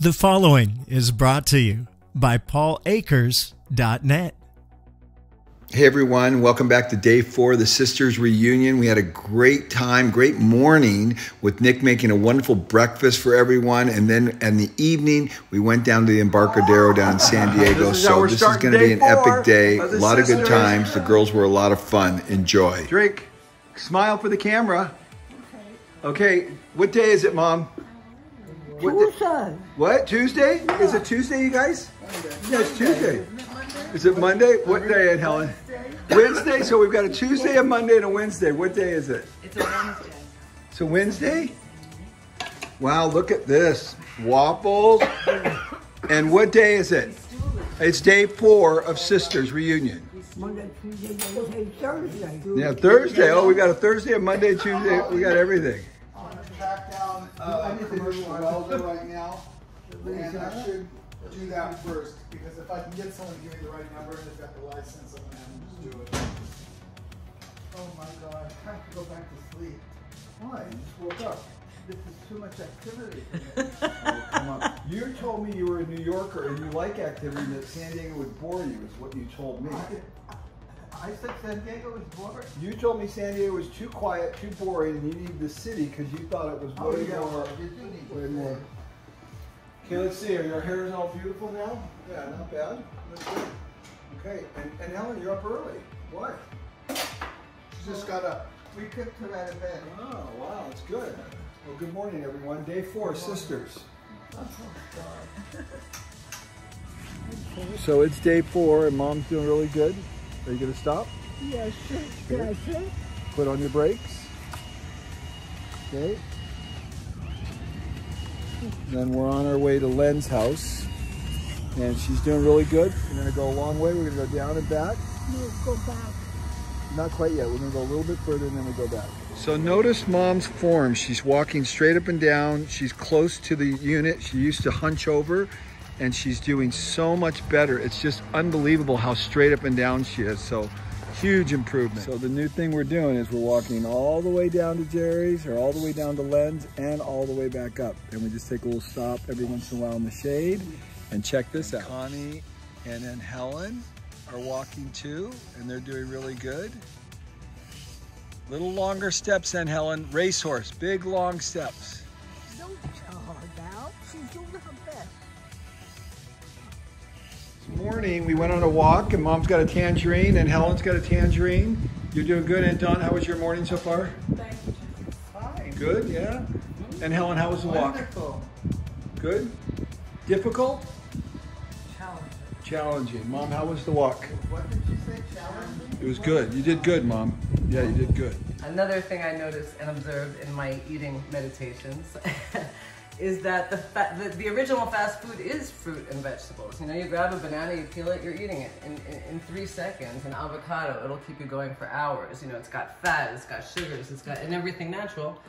The following is brought to you by paulakers.net. Hey everyone, welcome back to day four of the Sisters Reunion. We had a great time, great morning with Nick making a wonderful breakfast for everyone. And then in the evening, we went down to the Embarcadero down in San Diego. This so this is going to be an four epic day, a the lot of good times. The girls were a lot of fun. Enjoy. Drake, smile for the camera. Okay, Okay, what day is it, Mom? What, Tuesday. what Tuesday? Is it Tuesday, you guys? Yeah, it's Tuesday. Is it Monday? What day, Aunt Helen? Wednesday. So we've got a Tuesday, a Monday, and a Wednesday. What day is it? It's a Wednesday. It's a Wednesday? Wow, look at this. Waffles. And what day is it? It's day four of Sisters Reunion. Monday, Tuesday, Wednesday, Thursday. Yeah, Thursday. Oh, we got a Thursday, a Monday, Tuesday. We got everything. A commercial welder right now, and I should do that first, because if I can get someone to give me the right number and they've got the license, I'm gonna have them just do it. Oh my god, I have to go back to sleep. Why? You just woke up. This is too much activity for me. Oh, come on. You told me you were a New Yorker and you like activity and that San Diego would bore you, is what you told me. I- I said San Diego is boring. You told me San Diego was too quiet, too boring, and you needed the city because you thought it was Oh, way yeah, more. you do need Way more. Okay, let's see. Are your hairs all beautiful now? Yeah, not bad. That's good. Okay, and, and Helen, you're up early. What? She just got up. We picked her out of bed. Oh, wow, it's good. Well, good morning, everyone. Day four, sisters. Oh, so it's day four, and mom's doing really good. Are you gonna stop? Yes, sir. Can I sit? Put on your brakes. Okay. Then we're on our way to Len's house, and she's doing really good. We're gonna go a long way. We're gonna go down and back. No, go back. Not quite yet. We're gonna go a little bit further and then we go back. So notice mom's form. She's walking straight up and down. She's close to the unit. She used to hunch over and she's doing so much better. It's just unbelievable how straight up and down she is. So huge improvement. So the new thing we're doing is we're walking all the way down to Jerry's or all the way down to Len's and all the way back up. And we just take a little stop every once in a while in the shade and check this out. Connie and then Helen are walking too, and they're doing really good. Little longer steps then, Helen. Racehorse, big long steps. Don't tell her now. She's doing her best. This morning we went on a walk, and Mom's got a tangerine, and Helen's got a tangerine. You're doing good, and Dawn, how was your morning so far? Fine. Good, yeah. And Helen, how was the walk? Wonderful. Good. Difficult? Challenging. Challenging. Mom, how was the walk? What did you say? Challenging? It was good. You did good, Mom. Yeah, you did good. Another thing I noticed and observed in my eating meditations is that the, the the original fast food is fruit and vegetables. You know, you grab a banana, you peel it, you're eating it in, in, in three seconds. An avocado, it'll keep you going for hours. You know, it's got fat, it's got sugars, it's got and everything natural.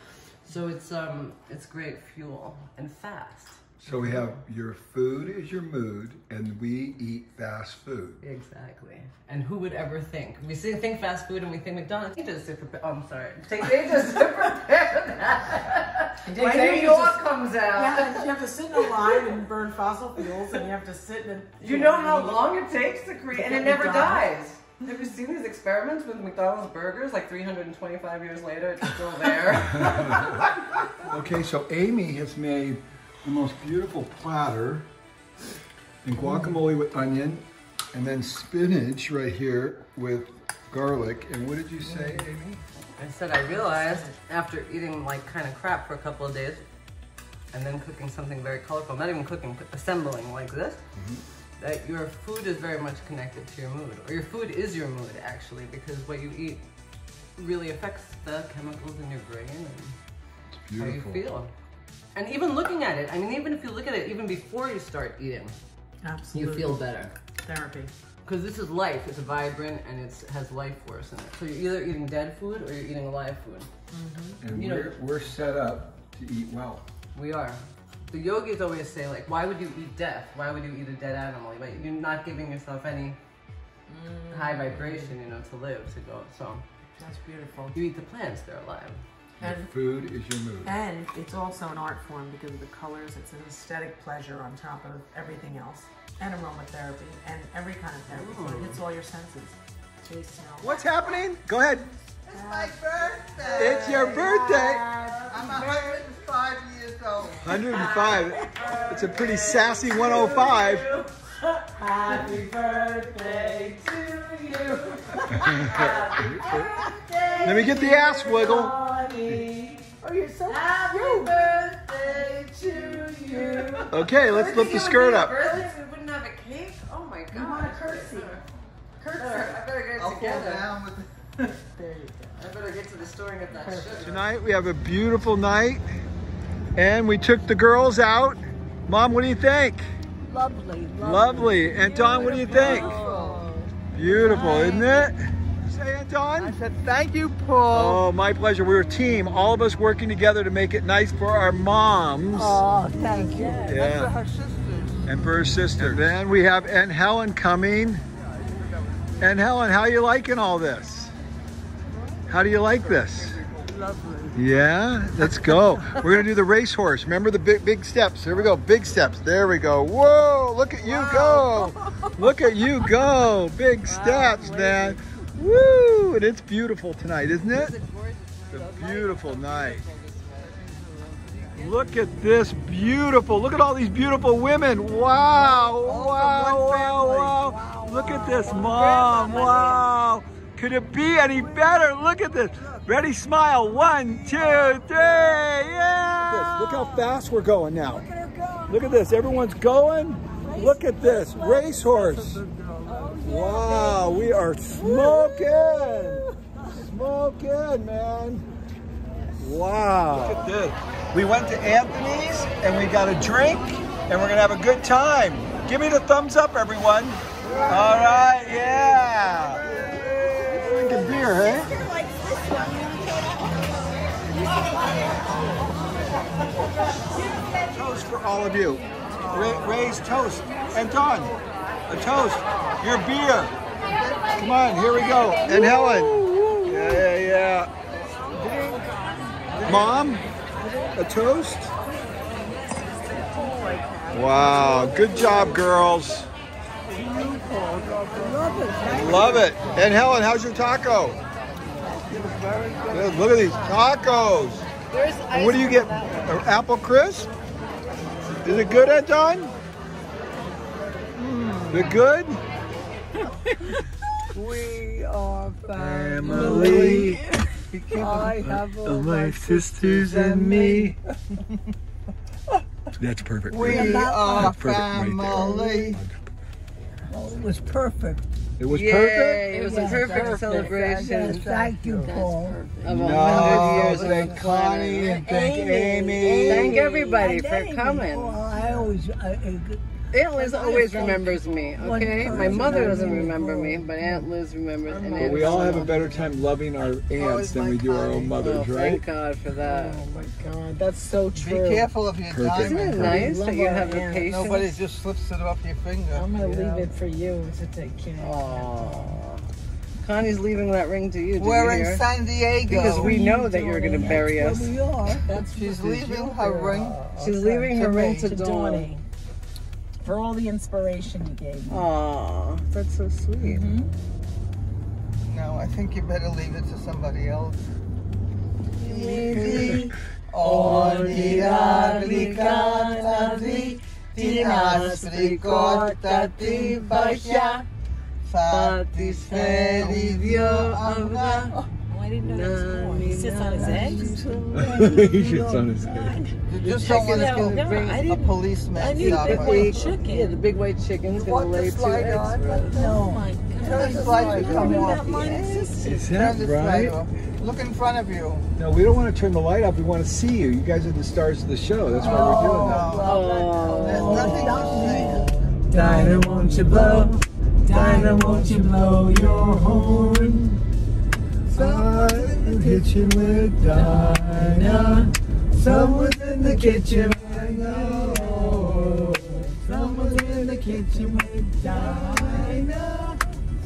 So it's um it's great fuel and fast. So we have your food is your mood, and we eat fast food. Exactly. And who would ever think? We think fast food and we think McDonald's. They just to prepare. Oh, I'm sorry. They, they just to prepare that. When they New just- York comes out. Yeah, you have to sit in a line and burn fossil fuels, and you have to sit in. A, You know how long it takes to create, and it never McDonald's. dies. Have you seen these experiments with McDonald's burgers? Like 325 years later, it's still there. Okay, so Amy has made the most beautiful platter and guacamole with onion, and then spinach right here with garlic. And what did you say, Amy? I said I realized after eating like kind of crap for a couple of days, and then cooking something very colorful, not even cooking, but assembling like this, mm-hmm. that your food is very much connected to your mood, or your food is your mood actually, because what you eat really affects the chemicals in your brain and how you feel. And even looking at it, I mean, even if you look at it, even before you start eating, Absolutely. you feel better. therapy. Because this is life, it's vibrant and it has life force in it. So you're either eating dead food or you're eating live food. Mm-hmm. And You we're, we're set up to eat well. We are. The yogis always say, like, why would you eat death? Why would you eat a dead animal? Like, you're not giving yourself any high mm. vibration, you know, to live, to go. So That's beautiful. you eat the plants, they're alive. And Food is your mood. and it's also an art form because of the colors. It's an aesthetic pleasure on top of everything else. And aromatherapy and every kind of therapy. So it hits all your senses. Taste, smell. What's happening? Go ahead. It's my birthday. It's your birthday. I'm 105 years old. 105. It's a pretty sassy 105. Happy birthday to you. Let me get the ass wiggle. Oh, you're so Happy birthday to you. Okay, let's lift the skirt up. Birthday, we wouldn't have a cake? Oh my god. You want a curtsy. Curtsy. I better get I'll it fall together. down with There you go. I better get to the store and get that sugar. Tonight we have a beautiful night and we took the girls out. Mom, what do you think? Lovely, lovely. Lovely. Aunt Dawn, what do you think? Beautiful, isn't it? Say I said, thank you, Paul. Oh, my pleasure. We're a team, all of us working together to make it nice for our moms. Oh, thank you. Yeah. And for her sisters. and for her sister. Then we have Aunt Helen coming. And Helen, how you liking all this? How do you like this? Lovely. Yeah, let's go. We're gonna do the racehorse. Remember the big big steps. Here we go, big steps. There we go. Whoa, look at you go. Look at you go. Big steps, man. Woo! And it's beautiful tonight, isn't it? It's a beautiful night. Look at this beautiful. Look at all these beautiful women. Wow. Wow, wow, wow. Look at this mom. Wow. Could it be any better? Look at this. Ready, smile. One, two, three. Yeah. Look how fast we're going now. Look at this. Everyone's going. Look at this. Racehorse. Wow. We are smoking. Smoking, man. Wow. Look at this. We went to Anthony's and we got a drink and we're gonna have a good time. Give me the thumbs up, everyone. All right, yeah. Drinking beer, eh? Toast for all of you. Ra- raise toast. And Dawn, a toast. Your beer. Come on, here we go. And Helen. Yeah, yeah, yeah. Mom, a toast? Wow, good job, girls. Love it. And Helen, how's your taco? Good. Look at these tacos. What do you get? An apple crisp? Is it good, Aunt Dawn? Is it good? We are Family. I have all My sisters and me. That's perfect. We right are That's perfect right family. Oh, it was perfect. It was Yay, perfect? It was a perfect celebration Yes, thank you, Paul. of a No, years thank Connie and thank Amy. Thank everybody And for Amy. coming. Well, I always, I, I, Aunt Liz always remembers me, okay? My mother doesn't remember me, but Aunt Liz remembers. And But we all have a better time loving our oh, aunts than we do our own Oh, mothers, right? thank God for that. Oh my God, that's so true. Be careful of your Perfect. Isn't it nice that you our have the patience? Nobody just slips it off your finger. I'm gonna leave it for you to take care of. Connie's leaving that ring to you. We're you in? San Diego. Because we know that you're going to bury us. we are. That's She's leaving her ring. She's leaving her ring to to Donnie for all the inspiration you gave me. Aw, that's so sweet. Mm-hmm. No, I think you better leave it to somebody else. Satisferidio Oh, I didn't know that was born. He sits on his eggs. he shits on his head. You just don't want Chickens to gonna bring I a didn't- policeman. I knew stop big white chicken. Yeah, the big white chicken's gonna lay two slide eggs on? for. Oh my Turn God. the slide to come knew off. that mine existed. Is that the right? Look in front of you. No, we don't want to turn the light off. We want to see you. You guys are the stars of the show. That's why we're doing that. Oh, There's oh. nothing to see. Dinah, won't you blow? Dinah, won't you blow your horn? Someone's in the kitchen with Dinah. Someone's in the kitchen. I know. Someone's in the kitchen with Dinah.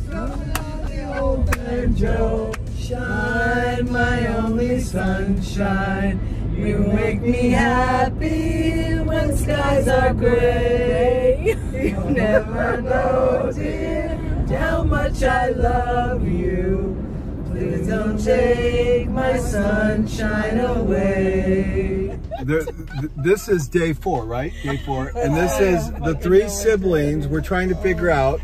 Someone on the old banjo. Shine, my only sunshine. You make me happy when skies are gray. You never know, dear, how much I love you. Don't take my sunshine away. This is day four, right? Day four. And this is the three siblings. We're trying to figure out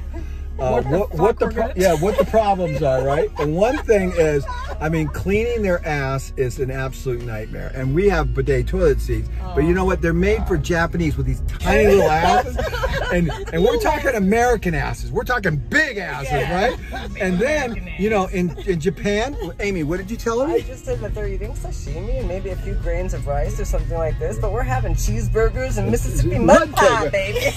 uh, what, what the yeah what the problems are right? And one thing is i mean cleaning their ass is an absolute nightmare. And we have bidet toilet seats but you know what? They're made for japanese with these tiny little asses. And and we're talking american asses. We're talking big asses right? And then you know in in japan amy what did you tell them? I just said that they're eating sashimi and maybe a few grains of rice or something like this, but we're having cheeseburgers and Mississippi mud pie, baby.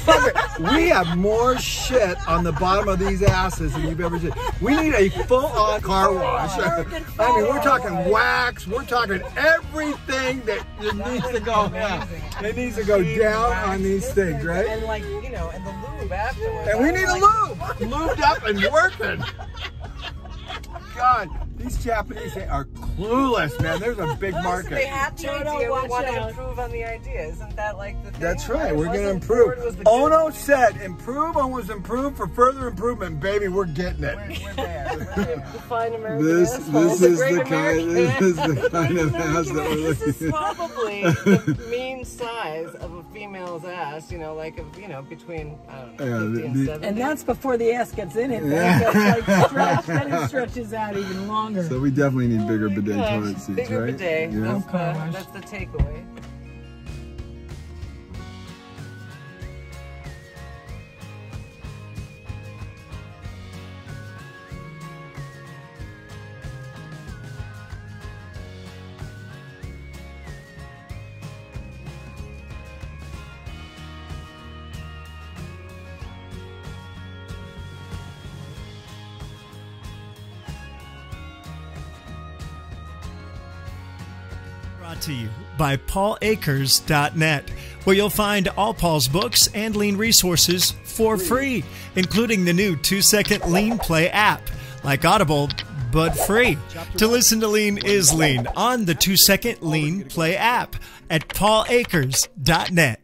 we have more shit on the bottom of these asses than you've ever seen. We need a full-on car wash. I mean, we're talking wax. We're talking everything that it needs to go. Yeah, it needs to go down on these things, right? And like, you know, and the lube afterwards. And we need a lube, lubed up and working. God, these Japanese are clueless, man. There's a big Listen, market. they had the Jono, idea. We want to improve on the idea. Isn't that like the thing? That's right. We're going to improve. Ford was the good- Ohno said, improve almost improve for further improvement. Baby, we're getting it. We're there. We're there. Define American This this is the kind this is the kind of ass that we're This is probably the mean size of a female's ass, you know, like, of, you know, between, I don't know, Yeah, 50 the- and 70. And that's before the ass gets in it. Yeah. That's like stretch, then it stretches out even longer. So we definitely need bigger bidet toilet seats, Bigger right? bidet. Yeah. That's, the, that's the takeaway. Brought to you by paulakers.net, where you'll find all Paul's books and lean resources for free, including the new two second lean play app, like Audible, but free. To listen to Lean is Lean on the two second lean play app at paulakers.net.